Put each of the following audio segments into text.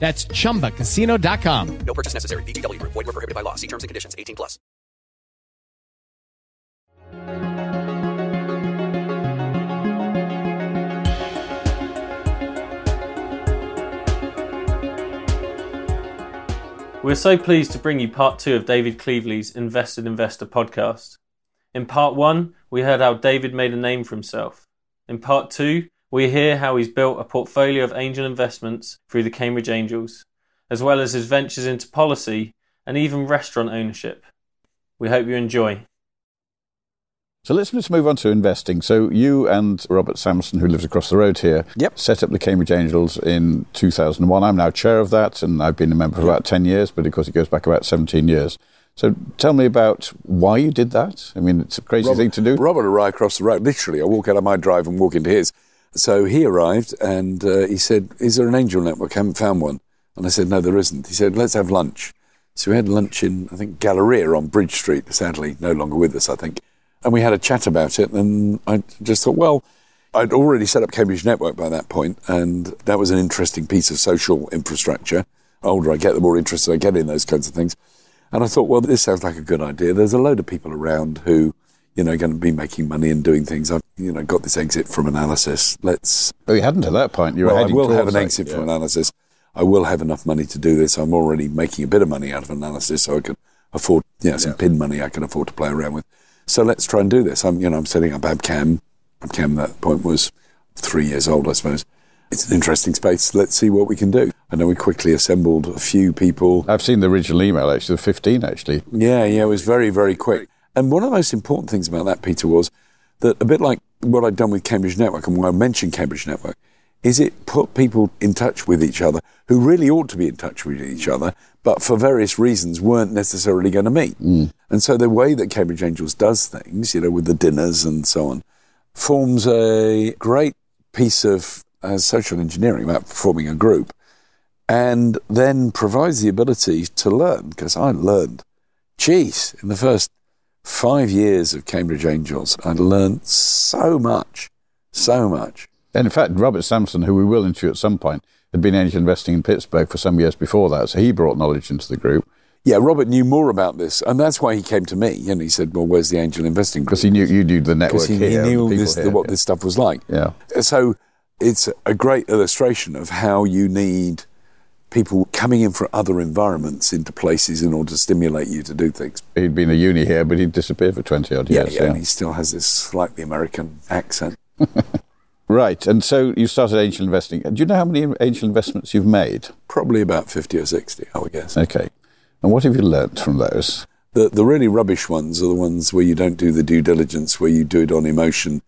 That's chumbacasino.com. No purchase necessary. VGW Group. Void were prohibited by law. See terms and conditions. 18 plus. We're so pleased to bring you part two of David Cleevely's Invested Investor podcast. In part one, we heard how David made a name for himself. In part two, we hear how he's built a portfolio of angel investments through the Cambridge Angels, as well as his ventures into policy and even restaurant ownership. We hope you enjoy. So let's just move on to investing. So you and Robert Sansom, who lives across the road here, Yep. set up the Cambridge Angels in 2001. I'm now chair of that, and I've been a member for about 10 years, but of course it goes back about 17 years. So tell me about why you did that. I mean, it's a crazy thing to do. Robert arrived across the road. Literally, I walk out of my drive and walk into his. So he arrived and uh, he said, Is there an angel network? I haven't found one. And I said, No, there isn't. He said, Let's have lunch. So we had lunch in, I think, Galleria on Bridge Street, sadly, no longer with us, I think. And we had a chat about it. And I just thought, well, I'd already set up Cambridge Network by that point, and that was an interesting piece of social infrastructure. The older I get, the more interested I get in those kinds of things. And I thought, well, this sounds like a good idea. There's a load of people around who, you know, are going to be making money and doing things. I've, you know, got this exit from Analysys. Let's. Oh, you hadn't at that point. You were well, I will have an that, exit yeah. from Analysys. I will have enough money to do this. I'm already making a bit of money out of Analysys, so I can afford, you know, some pin money I can afford to play around with. So let's try and do this. I'm, you know, I'm setting up Abcam. Abcam at that point was three years old, I suppose. It's an interesting space. Let's see what we can do. I know we quickly assembled a few people. I've seen the original email, actually, the 15, actually. Yeah, yeah, it was very, very quick. And one of the most important things about that, Peter, was that a bit like what I'd done with Cambridge Network and why I mentioned Cambridge Network, is it put people in touch with each other who really ought to be in touch with each other, but for various reasons weren't necessarily going to meet. And so the way that Cambridge Angels does things, you know, with the dinners and so on, forms a great piece of uh, social engineering about forming a group and then provides the ability to learn because I learned Geez, in the first five years of Cambridge Angels, I'd learned so much, so much. And in fact, Robert Sansom, who we will interview at some point, had been angel investing in Pittsburgh for some years before that, so he brought knowledge into the group Yeah, Robert knew more about this, and that's why he came to me. And he said, "Well, where's the angel investing because he knew you knew the network he, here, he knew this, here, what yeah. this stuff was like. Yeah. So it's a great illustration of how you need people coming in from other environments into places in order to stimulate you to do things. He'd been a uni here, but he'd disappeared for 20 odd Yeah, years. yeah, and he still has this slightly American accent. Right. And so you started angel investing. Do you know how many angel investments you've made? Probably about 50 or 60, I would guess. Okay. And what have you learnt from those? The, the really rubbish ones are the ones where you don't do the due diligence, where you do it on emotion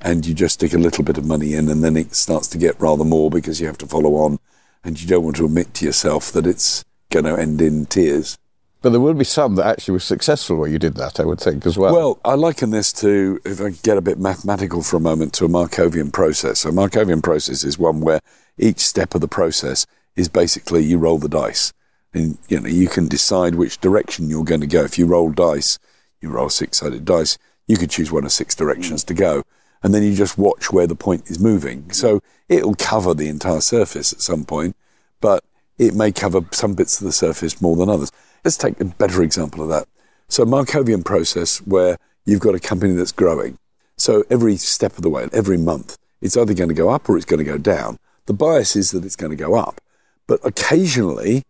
and you just stick a little bit of money in and then it starts to get rather more because you have to follow on and you don't want to admit to yourself that it's going to end in tears. But there will be some that actually were successful where you did that, I would think, as well. Well, I liken this to, if I get a bit mathematical for a moment, to a Markovian process. A Markovian process is one where each step of the process is basically you roll the dice. And, you know, you can decide which direction you're going to go. If you roll dice, you roll six-sided dice, you could choose one of six directions to go. And then you just watch where the point is moving. So it'll cover the entire surface at some point, but it may cover some bits of the surface more than others. Let's take a better example of that. So Markovian process where you've got a company that's growing. So every step of the way, every month, it's either going to go up or it's going to go down. The bias is that it's going to go up. But occasionally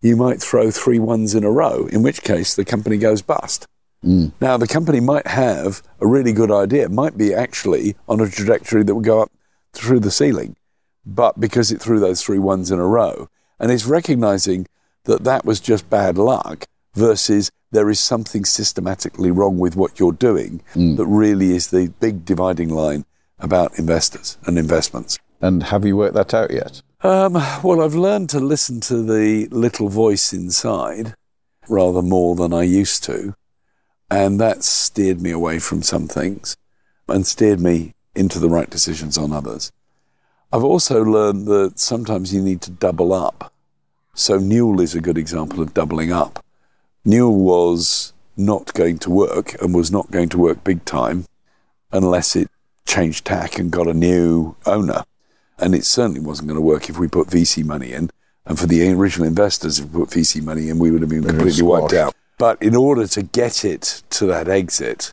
you might throw three ones in a row, in which case the company goes bust. Now, the company might have a really good idea, it might be actually on a trajectory that would go up through the ceiling, but because it threw those three ones in a row, and it's recognizing that that was just bad luck versus there is something systematically wrong with what you're doing that really is the big dividing line about investors and investments. And have you worked that out yet? Um, well, I've learned to listen to the little voice inside rather more than I used to. And that steered me away from some things and steered me into the right decisions on others. I've also learned that sometimes you need to double up. So Neul is a good example of doubling up. Neul was not going to work and was not going to work big time unless it changed tack and got a new owner. And it certainly wasn't going to work if we put VC money in. And for the original investors, if we put VC money in, we would have been been completely wiped out. But in order to get it to that exit,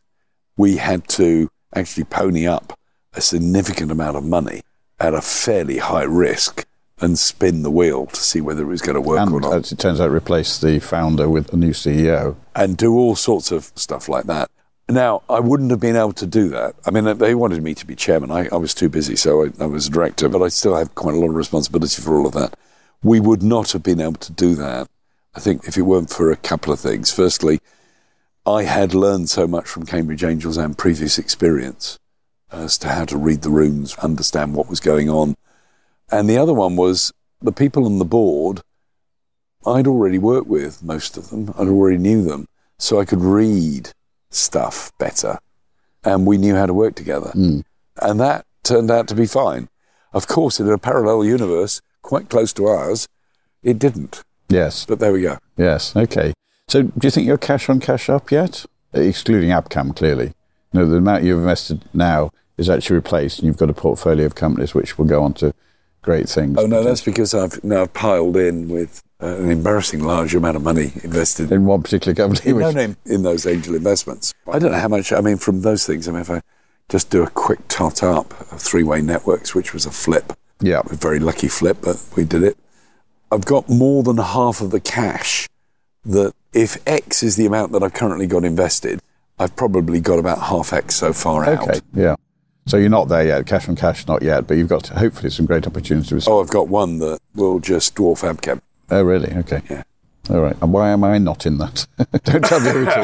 we had to actually pony up a significant amount of money at a fairly high risk and spin the wheel to see whether it was going to work or And not. as it turns out, replace the founder with a new CEO. and do all sorts of stuff like that. Now, I wouldn't have been able to do that. I mean, they wanted me to be chairman. I, I was too busy, so I, I was a director, but I still have quite a lot of responsibility for all of that. We would not have been able to do that, I think, if it weren't for a couple of things. Firstly, I had learned so much from Cambridge Angels and previous experience as to how to read the rooms, understand what was going on. And the other one was the people on the board I'd already worked with most of them. I'd already knew them. So I could read stuff better. And we knew how to work together. Hmm. And that turned out to be fine. Of course, in a parallel universe, quite close to ours, it didn't. Yes, But there we go. yes, okay. So do you think you're cash on cash up yet? Excluding Abcam, clearly. No, the amount you've invested now is actually replaced, and you've got a portfolio of companies which will go on to great things. Oh, no, that's because I've now piled in with uh, an embarrassing large amount of money invested in one particular company. no name in those angel investments. I don't know how much. I mean, from those things. I mean, if I just do a quick tot up of 3Way Networks, which was a flip, yeah, a very lucky flip, but we did it. I've got more than half of the cash that if X is the amount that I've currently got invested, I've probably got about half X so far out. okay, yeah. So you're not there yet, cash on cash, not yet, but you've got hopefully some great opportunities. Oh, I've got one that will just dwarf Abcam. Oh, really? Okay. Yeah. All right. And why am I not in that? Don't tell me who it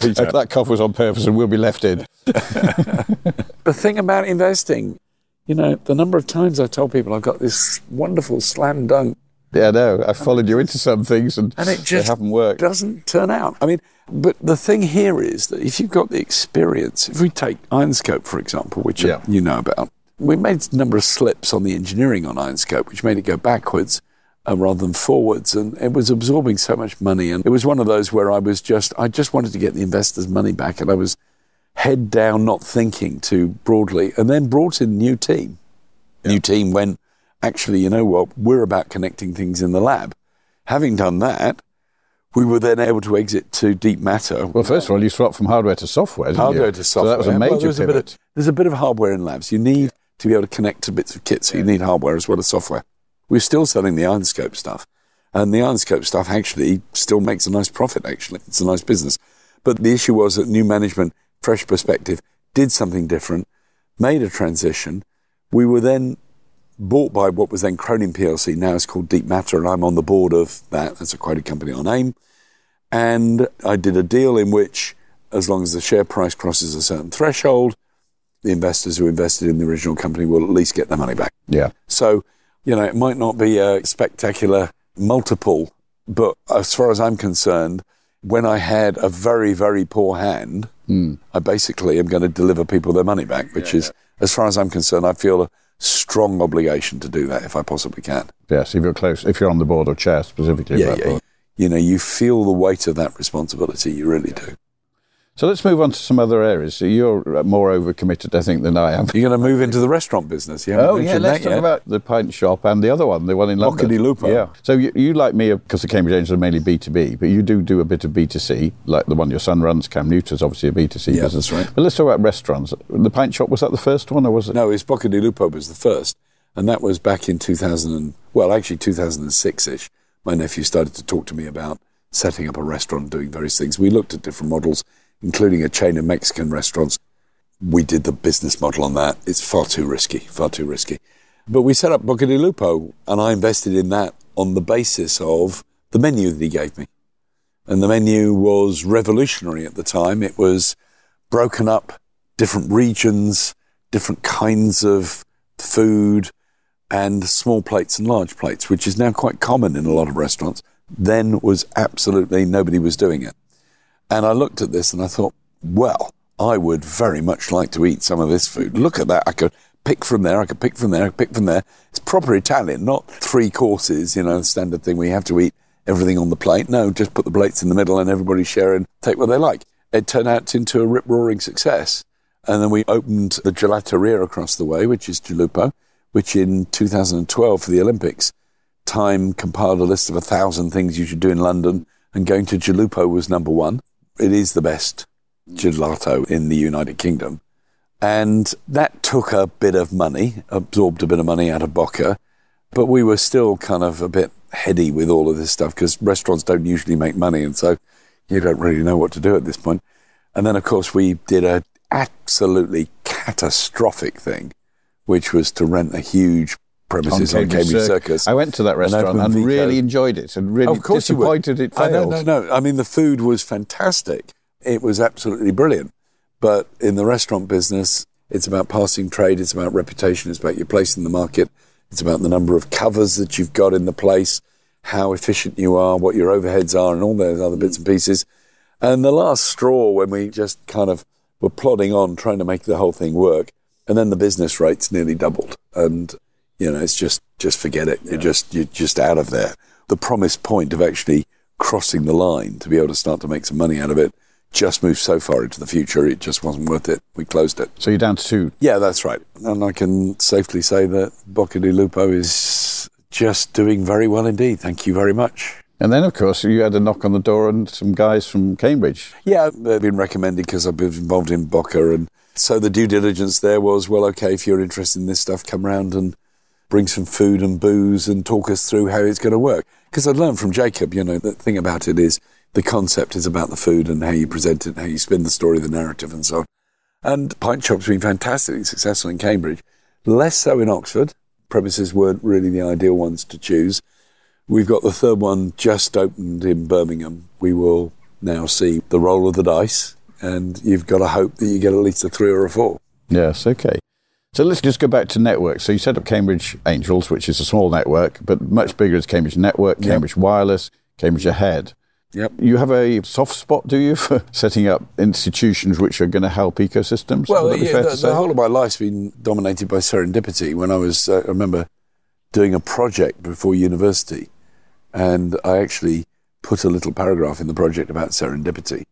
is. That cough was on purpose and we'll be left in. the thing about investing, you know, the number of times I've told people I've got this wonderful slam dunk Yeah, no, I've followed you into some things and, and it just they haven't worked. doesn't turn out. I mean, but the thing here is that if you've got the experience, if we take Ironscope for example, which Yeah. you know about, we made a number of slips on the engineering on Ironscope, which made it go backwards uh, rather than forwards, and it was absorbing so much money. And it was one of those where I was just, I just wanted to get the investors' money back, and I was head down, not thinking too broadly, and then brought in a new team. New team went, actually, you know what, we're about connecting things in the lab. Having done that, we were then able to exit to deep matter. Well, first of all, you swapped from hardware to software, hardware you? to software. So that was a Well, major there's a of, there's a bit of hardware in labs. You need to be able to connect to bits of kit, so you need hardware as well as software. We're still selling the Ironscope stuff, and the Ironscope stuff actually still makes a nice profit. Actually, it's a nice business. But the issue was that new management, fresh perspective, did something different, made a transition. We were then bought by what was then Cronin PLC, now it's called Deep Matter, and I'm on the board of that. That's a quoted company on AIM. And I did a deal in which, as long as the share price crosses a certain threshold, the investors who invested in the original company will at least get their money back. Yeah. So, you know, it might not be a spectacular multiple, but as far as I'm concerned, when I had a very, very poor hand, hmm. I basically am going to deliver people their money back, which is, as far as I'm concerned, I feel a strong obligation to do that if I possibly can. Yes, if you're close, if you're on the board or chair specifically. Yeah, yeah. board. You know, you feel the weight of that responsibility. You really do. So let's move on to some other areas. So you're uh, more overcommitted, I think, than I am. You're going to move into the restaurant business. Haven't Oh yeah, let's talk yet. about the pint shop and the other one, the one in London. Bocca di Lupo. Yeah. So you, you like me, because the Cambridge Angels are mainly B two B, but you do do a bit of B 2 C, like the one your son runs. Cam Newton's obviously a B 2 C Yeah, business. that's right. But let's talk about restaurants. The pint shop was that the first one, or was it? No, it's Bocca di Lupo was the first, and that was back in 2000. And, well, actually 2006 ish. my nephew started to talk to me about setting up a restaurant, doing various things. We looked at different models, including a chain of Mexican restaurants. We did the business model on that. It's far too risky, far too risky. But we set up Bocca di Lupo, and I invested in that on the basis of the menu that he gave me. And the menu was revolutionary at the time. It was broken up, different regions, different kinds of food, and small plates and large plates, which is now quite common in a lot of restaurants. Then was absolutely nobody was doing it. And I looked at this and I thought, well, I would very much like to eat some of this food. Look at that. I could pick from there, I could pick from there, I could pick from there. It's proper Italian, not three courses, you know, the standard thing where you have to eat everything on the plate. No, just put the plates in the middle and everybody share and take what they like. It turned out into a rip roaring success. And then we opened the gelateria across the way, which is Gelupo, which in 2012 for the Olympics, Time compiled a list of a thousand things you should do in London, and going to Gelupo was number one. It is the best gelato in the United Kingdom. And that took a bit of money, absorbed a bit of money out of Bocca, but we were still kind of a bit heady with all of this stuff because restaurants don't usually make money. And so you don't really know what to do at this point. And then, of course, we did a absolutely catastrophic thing, which was to rent a huge premises on Cambridge, Circus. Circus. I went to that restaurant opened and really enjoyed it and really Of course you would. disappointed it I failed. know, no, no. I mean, the food was fantastic. It was absolutely brilliant. But in the restaurant business, it's about passing trade. It's about reputation. It's about your place in the market. It's about the number of covers that you've got in the place, how efficient you are, what your overheads are, and all those other bits and pieces. And the last straw when we just kind of were plodding on trying to make the whole thing work, and then the business rates nearly doubled. And you know, it's just just forget it. You're just you're just out of there. The promised point of actually crossing the line to be able to start to make some money out of it just moved so far into the future, it just wasn't worth it. We closed it. So you're down to two. Yeah, that's right. And I can safely say that Bocca di Lupo is just doing very well indeed. Thank you very much. And then, of course, you had a knock on the door and some guys from Cambridge. Yeah, they've been recommended because I've been involved in Bocca. And so the due diligence there was, well, okay, if you're interested in this stuff, come round and bring some food and booze and talk us through how it's going to work. Because I'd learned from Jacob, you know, the thing about it is the concept is about the food and how you present it, how you spin the story, the narrative, and so on. And Pint Shop's been fantastically successful in Cambridge. Less so in Oxford. Premises weren't really the ideal ones to choose. We've got the third one just opened in Birmingham. We will now see the roll of the dice, and you've got to hope that you get at least a three or a four. Yes, okay. So let's just go back to networks. So you set up Cambridge Angels, which is a small network, but much bigger is Cambridge Network, Cambridge Wireless, Cambridge Ahead. Yep. You have a soft spot, do you, for setting up institutions which are going to help ecosystems? Well, yeah, the, the whole of my life's been dominated by serendipity. When I was, uh, I remember doing a project before university, and I actually put a little paragraph in the project about serendipity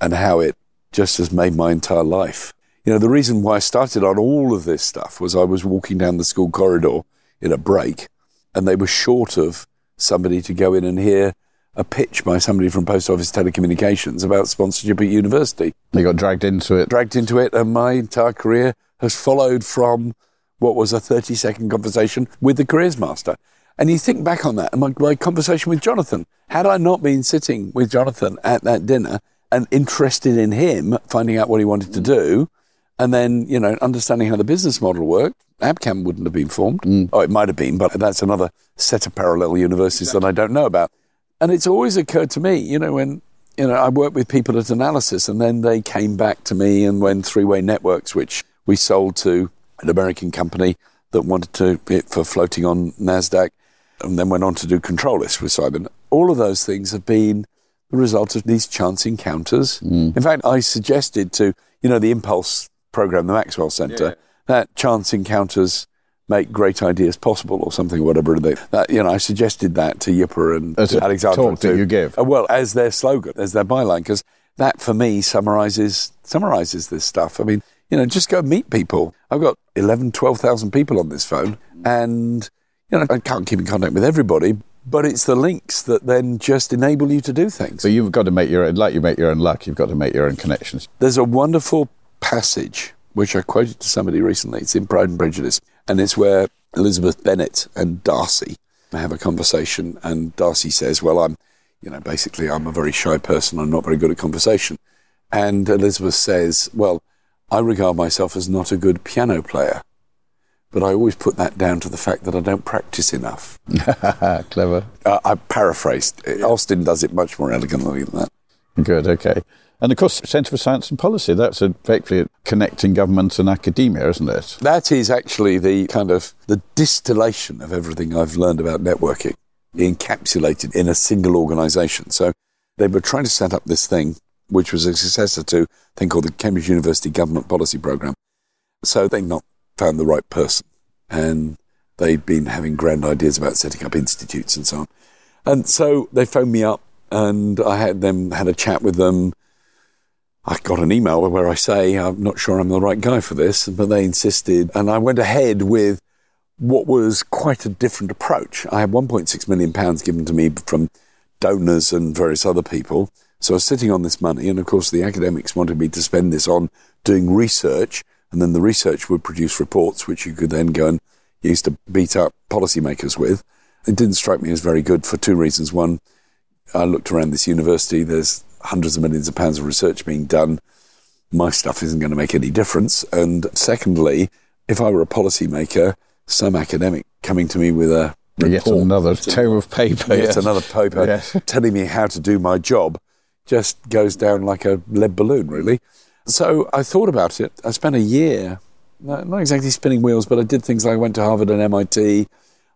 and how it just has made my entire life. You know, the reason why I started on all of this stuff was I was walking down the school corridor in a break, and they were short of somebody to go in and hear a pitch by somebody from Post Office Telecommunications about sponsorship at university They got dragged into it. dragged into it, and my entire career has followed from what was a 30 second conversation with the careers master. And you think back on that, and my, my conversation with Jonathan, had I not been sitting with Jonathan at that dinner and interested in him, finding out what he wanted to do, and then, you know, understanding how the business model worked, Abcam wouldn't have been formed. Mm. Oh, it might have been, but that's another set of parallel universes that I don't know about. And it's always occurred to me, you know, when you know I worked with people at Analysys, and then they came back to me and when 3Way Networks, which we sold to an American company that wanted to it for floating on Nasdaq, and then went on to do Controllist with Simon. All of those things have been the result of these chance encounters. Mm. In fact, I suggested to you know the Impulse program, the Maxwell Center, that chance encounters make great ideas possible or something, whatever they. That you know, I suggested that to Yipper and As a Alexander. talk that you give. uh, well, as their slogan, as their byline, because that for me summarizes summarizes this stuff. I mean, you know, just go meet people. I've got 11, 12,000 people on this phone, and you know, I can't keep in contact with everybody, but it's the links that then just enable you to do things. So you've got to make your own, like you make your own luck, you've got to make your own connections. There's a wonderful passage which I quoted to somebody recently. It's in Pride and Prejudice, and it's where Elizabeth Bennet and Darcy have a conversation, and Darcy says, "Well, I'm, you know, basically I'm a very shy person. I'm not very good at conversation." And Elizabeth says, "Well, I regard myself as not a good piano player." But I always put that down to the fact that I don't practice enough. Clever. Uh, I paraphrased. Austen does it much more elegantly than that. Good, okay. And of course, Centre for Science and Policy, that's effectively connecting government and academia, isn't it? That is actually the kind of the distillation of everything I've learned about networking, encapsulated in a single organisation. So they were trying to set up this thing, which was a successor to a thing called the Cambridge University Government Policy Programme. So they not found the right person, and they'd been having grand ideas about setting up institutes and so on. And so they phoned me up, and I had them had a chat with them. I got an email where I say I'm not sure I'm the right guy for this, but they insisted, and I went ahead with what was quite a different approach. I had 1.6 million pounds given to me from donors and various other people. So I was sitting on this money, and of course the academics wanted me to spend this on doing research, and then the research would produce reports which you could then go and use to beat up policymakers with. It didn't strike me as very good for two reasons. One, I looked around this university, there's hundreds of millions of pounds of research being done. My stuff isn't going to make any difference. And secondly, if I were a policymaker, some academic coming to me with a Yet report, another tome of paper. yet yes. another paper Yes. telling me how to do my job just goes down like a lead balloon, really. So I thought about it. I spent a year, not exactly spinning wheels, but I did things like I went to Harvard and MIT.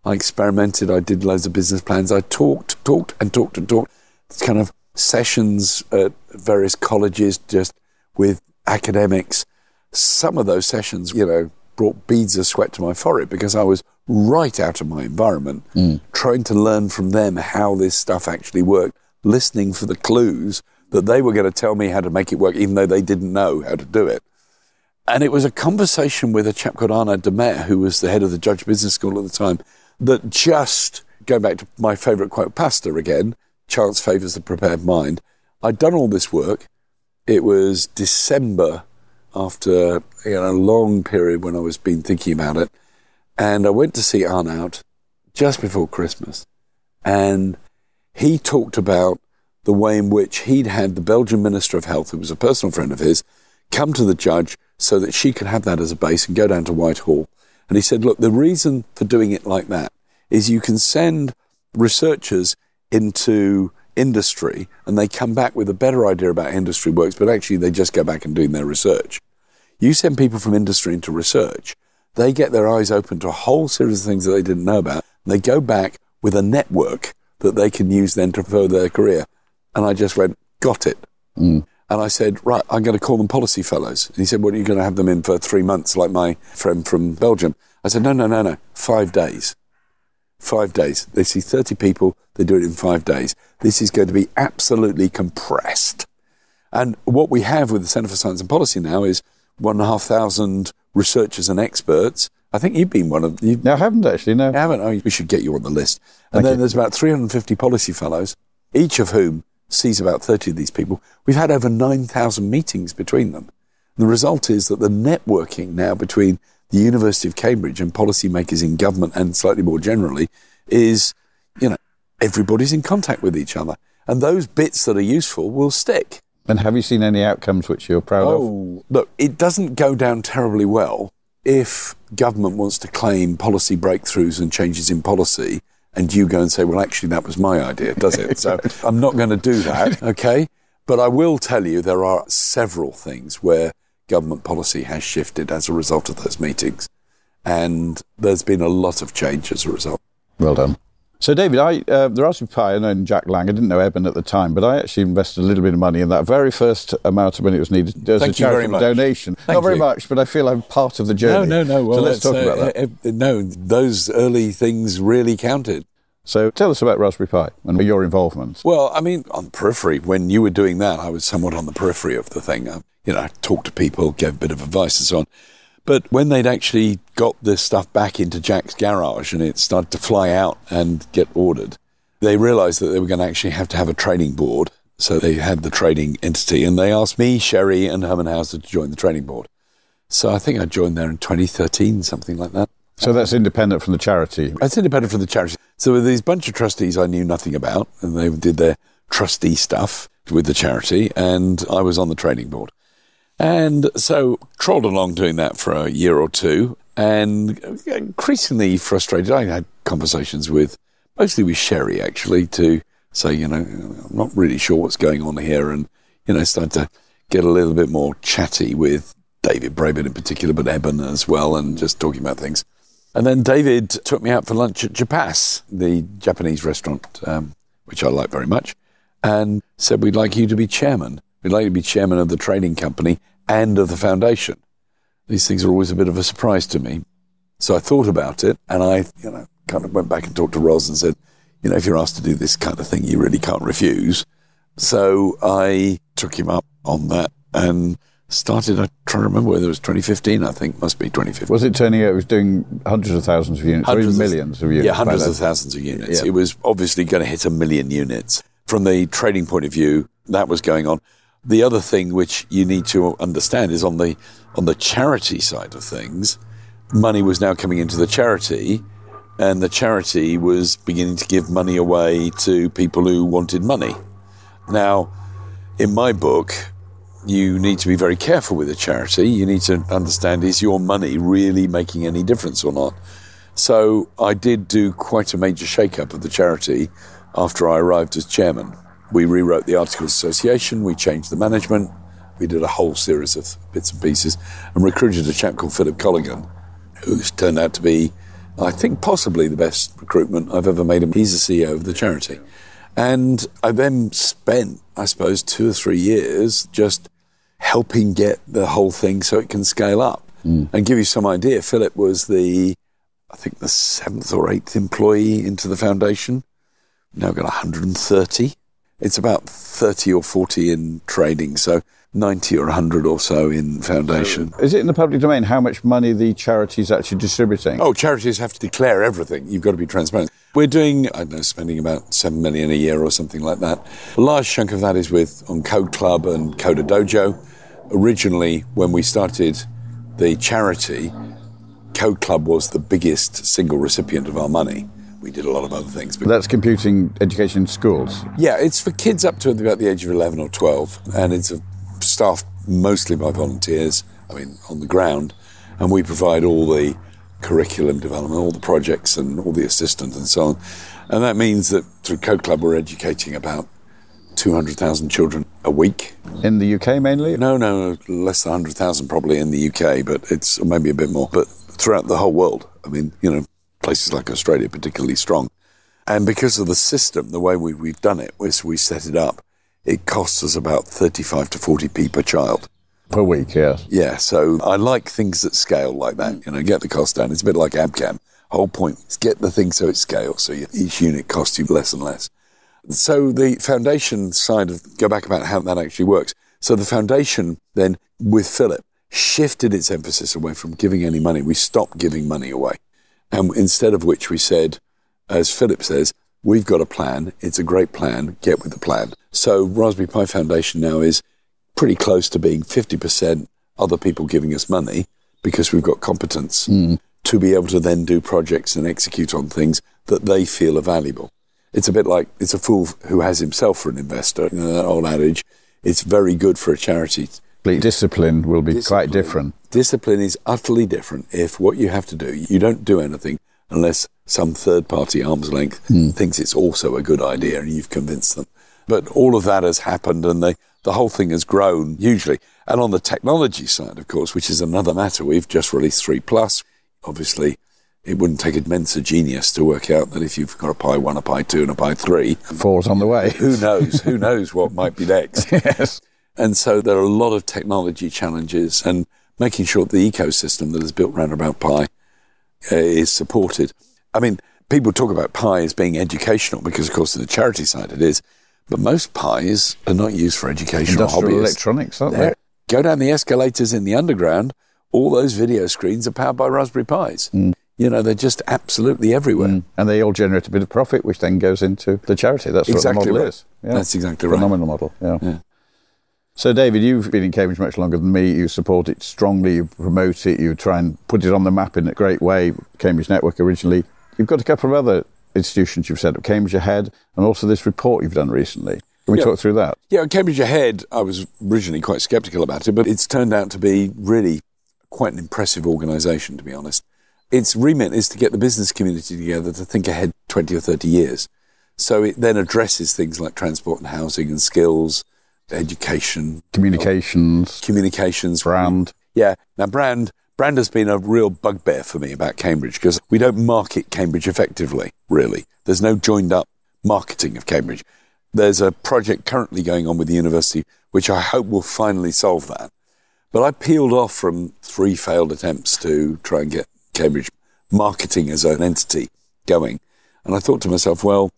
I experimented. I did loads of business plans. I talked, talked, and talked and talked. It's kind of sessions at various colleges, just with academics. Some of those sessions, you know, brought beads of sweat to my forehead because I was right out of my environment, mm. trying to learn from them how this stuff actually worked, listening for the clues that they were going to tell me how to make it work, even though they didn't know how to do it. And it was a conversation with a chap called Arnoud De Meyer, who was the head of the Judge Business School at the time, that just, going back to my favourite quote, Pasteur again, chance favours the prepared mind. I'd done all this work. It was December after you know, a long period when I was been thinking about it. And I went to see Arnoud just before Christmas. And he talked about the way in which he'd had the Belgian Minister of Health, who was a personal friend of his, come to the judge so that she could have that as a base and go down to Whitehall. And he said, look, the reason for doing it like that is you can send researchers into industry and they come back with a better idea about how industry works, but actually they just go back and doing their research. You send people from industry into research, they get their eyes open to a whole series of things that they didn't know about. They go back with a network that they can use then to further their career. And I just went, got it. Mm. And I said, right, I'm going to call them policy fellows. And he said, what, are you going to have them in for three months like my friend from Belgium? I said, no, no, no, no, five days. Five days. They see 30 people, they do it in five days. This is going to be absolutely compressed. And what we have with the Centre for Science and Policy now is one and a half thousand researchers and experts. I think you've been one of you No, I haven't actually, no. haven't. Oh, we should get you on the list. And Thank then you. there's about 350 policy fellows, each of whom sees about 30 of these people. We've had over 9,000 meetings between them. The result is that the networking now between the University of Cambridge and policymakers in government and slightly more generally is, you know, everybody's in contact with each other. And those bits that are useful will stick. And have you seen any outcomes which you're proud of? Oh, look, it doesn't go down terribly well if government wants to claim policy breakthroughs and changes in policy, and you go and say, well, actually, that was my idea, does it? so I'm not going to do that, okay? But I will tell you there are several things where government policy has shifted as a result of those meetings. And there's been a lot of change as a result. Well done. So, David, I uh, the Raspberry Pi, I know Jack Lang. I didn't know Eben at the time, but I actually invested a little bit of money in that very first amount of money it was needed as Thank a you very charitable much. donation. Thank Not very much, but I feel I'm part of the journey. No, no, no. Well, so let's talk about that. uh, uh, no, those early things really counted. So, tell us about Raspberry Pi and your involvement. Well, I mean, on the periphery, when you were doing that, I was somewhat on the periphery of the thing. You know, talked to people, gave a bit of advice and so on. But when they'd actually got this stuff back into Jack's garage and it started to fly out and get ordered, they realized that they were going to actually have to have a training board. So they had the training entity and they asked me, Sherry, and Hermann Hauser to join the training board. So I think I joined there in 2013, something like that. So that's independent from the charity. It's independent from the charity. So with these bunch of trustees I knew nothing about, and they did their trustee stuff with the charity, and I was on the training board. And so trolled along doing that for a year or two, and increasingly frustrated. I had conversations with, mostly with Sherry actually, to say, you know, I'm not really sure what's going on here, and you know, started to get a little bit more chatty with David Braben in particular, but Eben as well, and just talking about things. And then David took me out for lunch at Japas, the Japanese restaurant, um, which I like very much, and said, We'd like you to be chairman. Like to be chairman of the trading company and of the foundation. These things are always a bit of a surprise to me. So I thought about it and I, you know, kind of went back and talked to Ros and said, you know, if you're asked to do this kind of thing, you really can't refuse. So I took him up on that and started, I try trying to remember whether it was 2015, I think, must be 2015. Was it turning out it was doing hundreds of thousands of units, or even millions of units? Yeah, hundreds of thousands of units. Yeah. It was obviously going to hit a million units. From the trading point of view, that was going on. The other thing which you need to understand is on the on the charity side of things, money was now coming into the charity, and the charity was beginning to give money away to people who wanted money. Now, in my book, you need to be very careful with a charity. You need to understand is your money really making any difference or not? So I did do quite a major shake-up of the charity after I arrived as chairman. We rewrote the Articles Association, we changed the management, we did a whole series of bits and pieces, and recruited a chap called Philip Colligan, who's turned out to be, I think, possibly the best recruitment I've ever made. Him. He's the CEO of the charity. And I then spent, I suppose, two or three years just helping get the whole thing so it can scale up. Hmm. And give you some idea, Philip was the, I think, the seventh or eighth employee into the foundation. Now got 130. It's about 30 or 40 in trading, so 90 or 100 or so in foundation. Is it in the public domain how much money the charity is actually distributing? Oh, charities have to declare everything. You've got to be transparent. We're doing, I don't know, spending about seven million a year or something like that. A large chunk of that is with on Code Club and CoderDojo. Originally, when we started the charity, Code Club was the biggest single recipient of our money. We did a lot of other things, but That's computing education in schools. yeah, it's for kids up to about the age of 11 or 12, and it's staffed mostly by volunteers, I mean, on the ground, and we provide all the curriculum development, all the projects, and all the assistance and so on. And that means that through Code Club, we're educating about 200,000 children a week. In the UK mainly? No, no, less than 100,000 probably in the UK, but it's maybe a bit more. But throughout the whole world, I mean, you know, places like Australia particularly strong. And because of the system, the way we, we've done it, is we set it up, it costs us about 35 to 40p per child. Per week, yes. Yeah, so I like things that scale like that, mm. you know, get the cost down. It's a bit like Abcam. Whole point is get the thing so it scales, so each unit costs you less and less. So the foundation side of go back about how that actually works. So the foundation then with Philip shifted its emphasis away from giving any money. We stopped giving money away. And instead of which we said, as Philip says, we've got a plan. It's a great plan. Get with the plan. So Raspberry Pi Foundation now is pretty close to being 50% other people giving us money because we've got competence hmm. to be able to then do projects and execute on things that they feel are valuable. It's a bit like it's a fool who has himself for an investor. You know, that old adage. It's very good for a charity. Discipline will be quite different. Discipline is utterly different if what you have to do, you don't do anything unless some third party arm's length hmm. thinks it's also a good idea and you've convinced them. But all of that has happened and they, the whole thing has grown hugely. And on the technology side, of course, which is another matter, we've just released 3 Plus. Obviously, it wouldn't take a Mensa genius to work out that if you've got a Pi 1, a Pi 2, and a Pi 3, Falls on the way. who knows? who knows what might be next? yes. And so there are a lot of technology challenges and making sure the ecosystem that is built around about Pi uh, is supported. I mean, people talk about Pi as being educational because, of course, in the charity side it is, but most Pis are not used for educational Industrial hobbies. electronics, aren't They're- they? Go down the escalators in the underground, all those video screens are powered by Raspberry Pis. Mm. You know, they're just absolutely everywhere. And they all generate a bit of profit, which then goes into the charity. That's Exactly what the model right. is. Yeah. That's exactly right. Phenomenal model. Yeah. Yeah. So, David, you've been in Cambridge much longer than me. You support it strongly. You promote it. You try and put it on the map in a great way. Cambridge Network originally. You've got a couple of other institutions you've set up, Cambridge Ahead, and also this report you've done recently. Can we Yeah. talk through that? Yeah, Cambridge Ahead, I was originally quite sceptical about it, but it's turned out to be really quite an impressive organisation, to be honest. Its remit is to get the business community together to think ahead 20 or 30 years. So it then addresses things like transport and housing and skills, education, Communications, communications, brand. Yeah. Now, brand brand has been a real bugbear for me about Cambridge because we don't market Cambridge effectively. Really, there's no joined up marketing of Cambridge. There's a project currently going on with the university which I hope will finally solve that. But I peeled off from three failed attempts to try and get Cambridge marketing as an entity going, and I thought to myself, well.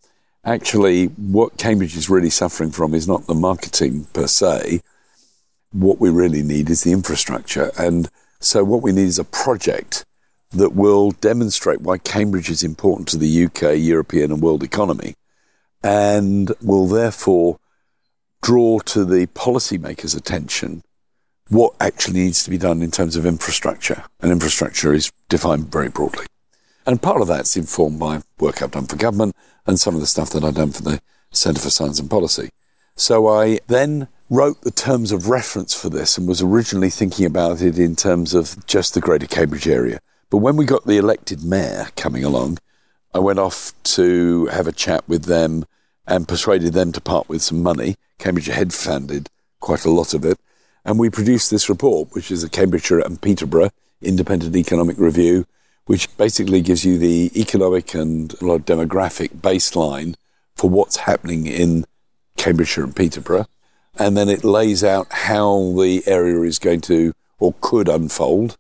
Actually, what Cambridge is really suffering from is not the marketing per se, what we really need is the infrastructure. And so what we need is a project that will demonstrate why Cambridge is important to the UK, European and world economy and will therefore draw to the policymakers' attention what actually needs to be done in terms of infrastructure. And infrastructure is defined very broadly. And part of that's informed by work I've done for government and some of the stuff that I'd done for the Centre for Science and Policy. So I then wrote the terms of reference for this and was originally thinking about it in terms of just the greater Cambridge area. But when we got the elected mayor coming along, I went off to have a chat with them and persuaded them to part with some money. Cambridge had funded quite a lot of it. And we produced this report, which is a Cambridgeshire and Peterborough independent economic review, which basically gives you the economic and a lot of demographic baseline for what's happening in Cambridgeshire and Peterborough. And then it lays out how the area is going to or could unfold,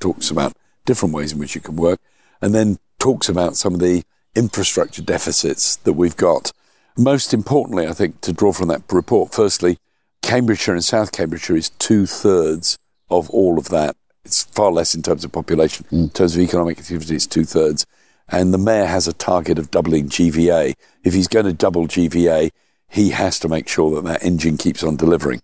talks about different ways in which it can work, and then talks about some of the infrastructure deficits that we've got. Most importantly, I think, to draw from that report, firstly, Cambridgeshire and South Cambridgeshire is two thirds of all of that. It's far less in terms of population. Hmm. In terms of economic activity, it's two thirds. And the mayor has a target of doubling GVA. If he's going to double GVA, he has to make sure that that engine keeps on delivering.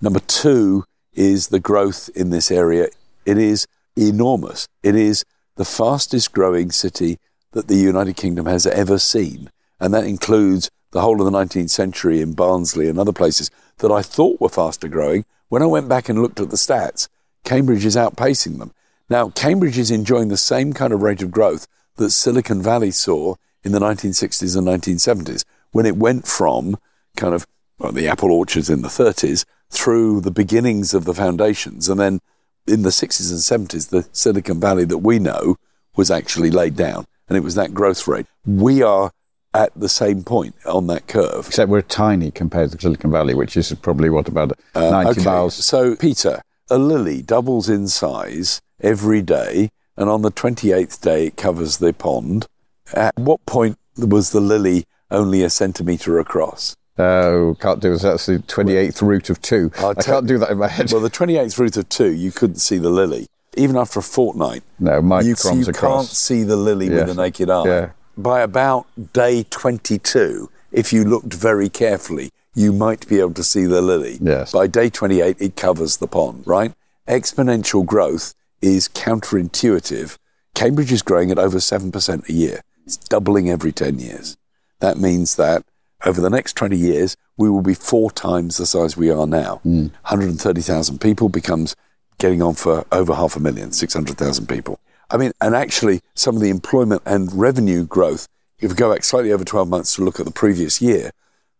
Number two is the growth in this area. It is enormous. It is the fastest growing city that the United Kingdom has ever seen. And that includes the whole of the 19th century in Barnsley and other places that I thought were faster growing. When I went back and looked at the stats, Cambridge is outpacing them. Now, Cambridge is enjoying the same kind of rate of growth that Silicon Valley saw in the 1960s and 1970s when it went from kind of well, the apple orchards in the 30s through the beginnings of the foundations. And then in the 60s and 70s, the Silicon Valley that we know was actually laid down. And it was that growth rate. We are at the same point on that curve. Except we're tiny compared to Silicon Valley, which is probably what about 90 Uh, Okay, miles. So, Peter, a lily doubles in size every day, and on the 28th day, it covers the pond. At what point was the lily only a centimetre across? Oh, can't do this. That's the 28th root of two. I tell- can't do that in my head. Well, the 28th root of two, you couldn't see the lily. Even after a fortnight, no, you, microns you across. can't see the lily with the naked eye. Yeah. By about day 22, if you looked very carefully, you might be able to see the lily. Yes. By day 28, it covers the pond, right? Exponential growth is counterintuitive. Cambridge is growing at over 7% a year. It's doubling every 10 years. That means that over the next 20 years, we will be four times the size we are now. Hmm. 130,000 people becomes getting on for over half a million, 600,000 people. I mean, and actually, some of the employment and revenue growth, if we go back slightly over 12 months to look at the previous year,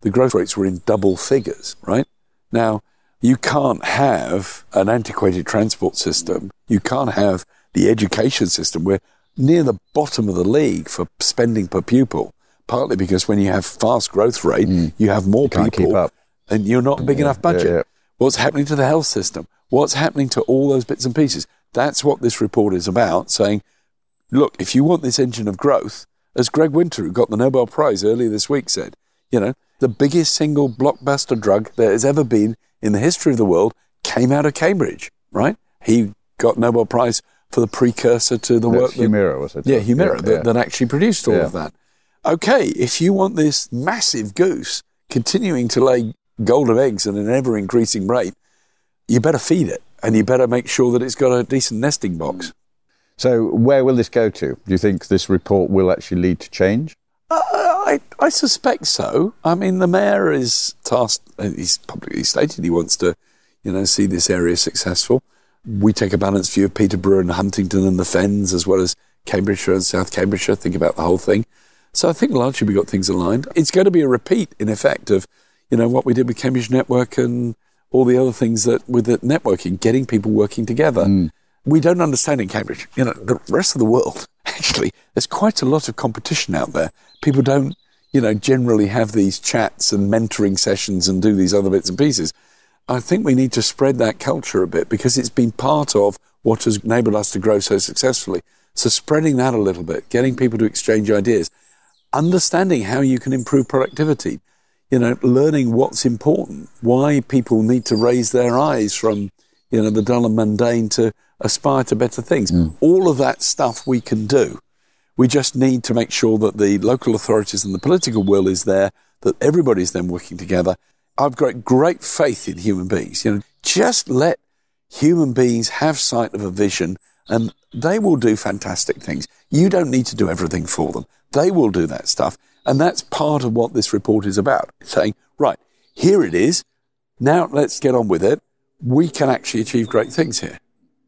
the growth rates were in double figures, right? Now, you can't have an antiquated transport system. You can't have the education system. We're near the bottom of the league for spending per pupil, partly because when you have fast growth rate, you have more Mm. can't people and you're not a big enough budget. yeah. What's happening to the health system? What's happening to all those bits and pieces? That's what this report is about, saying, look, if you want this engine of growth, as Greg Winter, who got the Nobel Prize earlier this week, said, you know, the biggest single blockbuster drug there has ever been in the history of the world came out of Cambridge, right? He got Nobel Prize for the precursor to the work that Humira, was it? yeah, Humira, Yeah, that, yeah. that actually produced all Yeah. of that. Okay, if you want this massive goose continuing to lay golden eggs at an ever increasing rate, you better feed it and you better make sure that it's got a decent nesting box. So, where will this go to? Do you think this report will actually lead to change? Uh, I, I suspect so. I mean, the mayor is tasked, he's publicly stated he wants to, you know, see this area successful. We take a balanced view of Peterborough and Huntingdon and the Fens, as well as Cambridgeshire and South Cambridgeshire, think about the whole thing. So I think largely we've got things aligned. It's going to be a repeat, in effect, of, you know, what we did with Cambridge Network and all the other things that with the networking, getting people working together. Mm. We don't understand in Cambridge, you know, the rest of the world, actually, there's quite a lot of competition out there. People don't, you know, generally have these chats and mentoring sessions and do these other bits and pieces. I think we need to spread that culture a bit because it's been part of what has enabled us to grow so successfully. So spreading that a little bit, getting people to exchange ideas, understanding how you can improve productivity, you know, learning what's important, why people need to raise their eyes from, you know, the dull and mundane to aspire to better things. Mm. All of that stuff we can do. We just need to make sure that the local authorities and the political will is there, that everybody's then working together. I've got great faith in human beings. You know, just let human beings have sight of a vision and they will do fantastic things. You don't need to do everything for them. They will do that stuff. And that's part of what this report is about. Saying, right, here it is. Now let's get on with it. We can actually achieve great things here.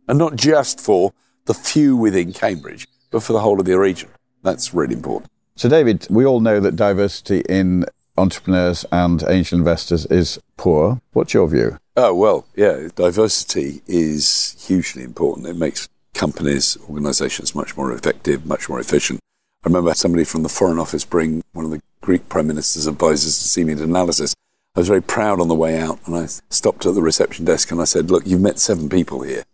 And not just for the few within Cambridge, but for the whole of the region. That's really important. So, David, we all know that diversity in entrepreneurs and angel investors is poor. What's your view? Oh, well, yeah, diversity is hugely important. It makes companies, organizations much more effective, much more efficient. I remember somebody from the Foreign Office bring one of the Greek Prime Minister's advisors to see me at Analysys. I was very proud on the way out and I stopped at the reception desk and I said, Look, you've met seven people here.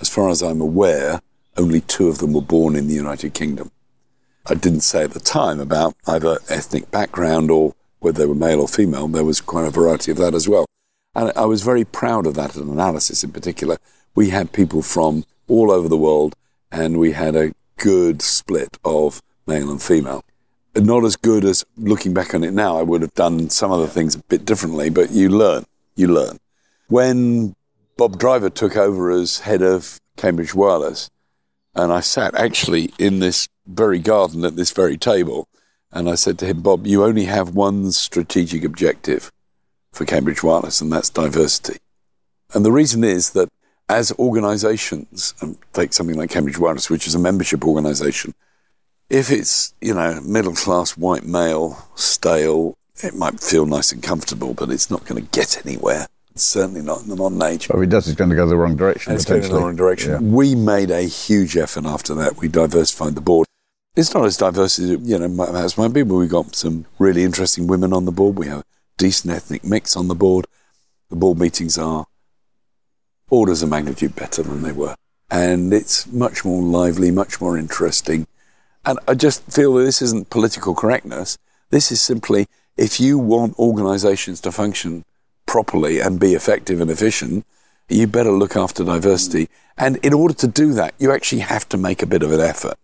As far as I'm aware, only two of them were born in the United Kingdom. I didn't say at the time about either ethnic background or whether they were male or female. There was quite a variety of that as well. And I was very proud of that Analysys in particular. We had people from all over the world and we had a good split of male and female. Not as good as looking back on it now. I would have done some of the things a bit differently, but you learn. You learn. When Bob Driver took over as head of Cambridge Wireless, and I sat actually in this very garden at this very table, and I said to him, Bob, you only have one strategic objective for Cambridge Wireless, and that's diversity. And the reason is that as organizations, and take something like Cambridge Wireless, which is a membership organization, if it's, you know, middle class white male, stale, it might feel nice and comfortable, but it's not going to get anywhere. Certainly not in the modern age. Or if it does, it's going to go the wrong direction. It's going in the wrong direction. Yeah. We made a huge effort after that. We diversified the board. It's not as diverse as, you know, might- as might be, but we got some really interesting women on the board. We have a decent ethnic mix on the board. The board meetings are orders of magnitude better than they were. And it's much more lively, much more interesting. And I just feel that this isn't political correctness. This is simply if you want organizations to function properly and be effective and efficient, you better look after diversity. And in order to do that, you actually have to make a bit of an effort.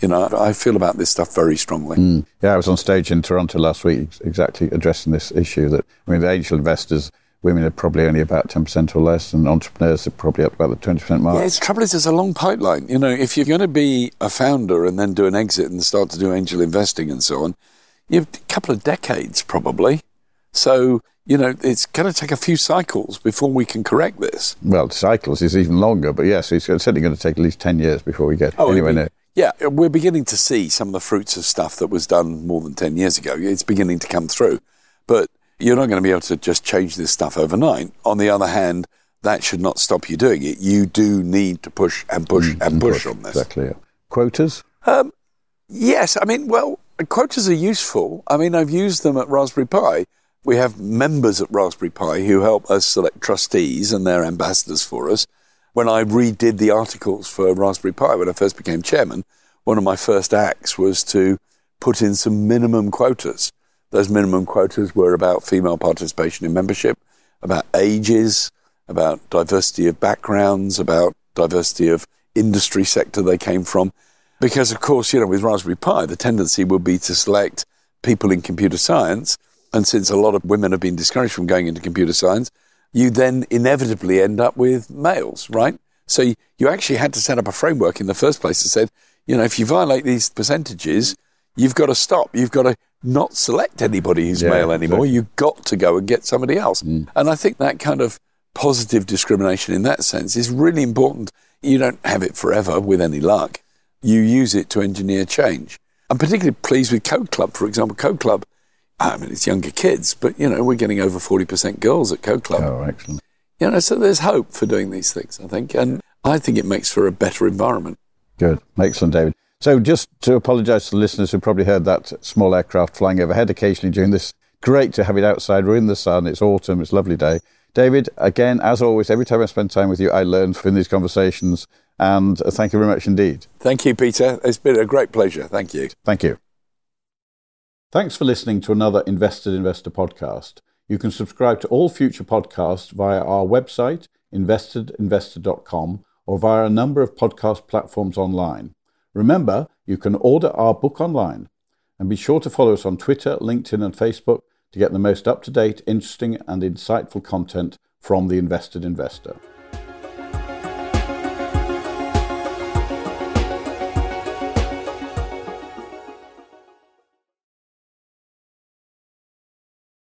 You know, I feel about this stuff very strongly. Mm. Yeah, I was on stage in Toronto last week exactly addressing this issue that, I mean, the angel investors, women are probably only about 10% or less, and entrepreneurs are probably up about the 20% mark. Yeah, the trouble is, there's a long pipeline. You know, if you're going to be a founder and then do an exit and start to do angel investing and so on, you have a couple of decades probably. So, you know, it's going to take a few cycles before we can correct this. Well, cycles is even longer, but yes, it's certainly going to take at least 10 years before we get oh, anywhere near. Yeah, we're beginning to see some of the fruits of stuff that was done more than 10 years ago. It's beginning to come through. But you're not going to be able to just change this stuff overnight. On the other hand, that should not stop you doing it. You do need to push and push mm, and push on this. Exactly. yeah. Quotas? Um, yes, I mean, well, quotas are useful. I mean, I've used them at Raspberry Pi. We have members at Raspberry Pi who help us select trustees and they're ambassadors for us. When I redid the articles for Raspberry Pi, when I first became chairman, one of my first acts was to put in some minimum quotas. Those minimum quotas were about female participation in membership, about ages, about diversity of backgrounds, about diversity of industry sector they came from. Because, of course, you know, with Raspberry Pi, the tendency would be to select people in computer science. And since a lot of women have been discouraged from going into computer science, you then inevitably end up with males, right? So you, you actually had to set up a framework in the first place that said, you know, if you violate these percentages, you've got to stop. You've got to not select anybody who's Yeah, male anymore. exactly. You've got to go and get somebody else. Mm. And I think that kind of positive discrimination in that sense is really important. You don't have it forever with any luck. You use it to engineer change. I'm particularly pleased with Code Club, for example. Code Club, I mean, it's younger kids, but, you know, we're getting over 40% girls at Code Club. Oh, excellent. You know, so there's hope for doing these things, I think. And I think it makes for a better environment. Good. Excellent, David. So just to apologise to the listeners who probably heard that small aircraft flying overhead occasionally during this. Great to have it outside. We're in the sun. It's autumn. It's a lovely day. David, again, as always, every time I spend time with you, I learn from these conversations. And thank you very much indeed. Thank you, Peter. It's been a great pleasure. Thank you. Thank you. Thanks for listening to another Invested Investor podcast. You can subscribe to all future podcasts via our website, investedinvestor.com, or via a number of podcast platforms online. Remember, you can order our book online. And be sure to follow us on Twitter, LinkedIn, and Facebook to get the most up to date, interesting, and insightful content from the Invested Investor.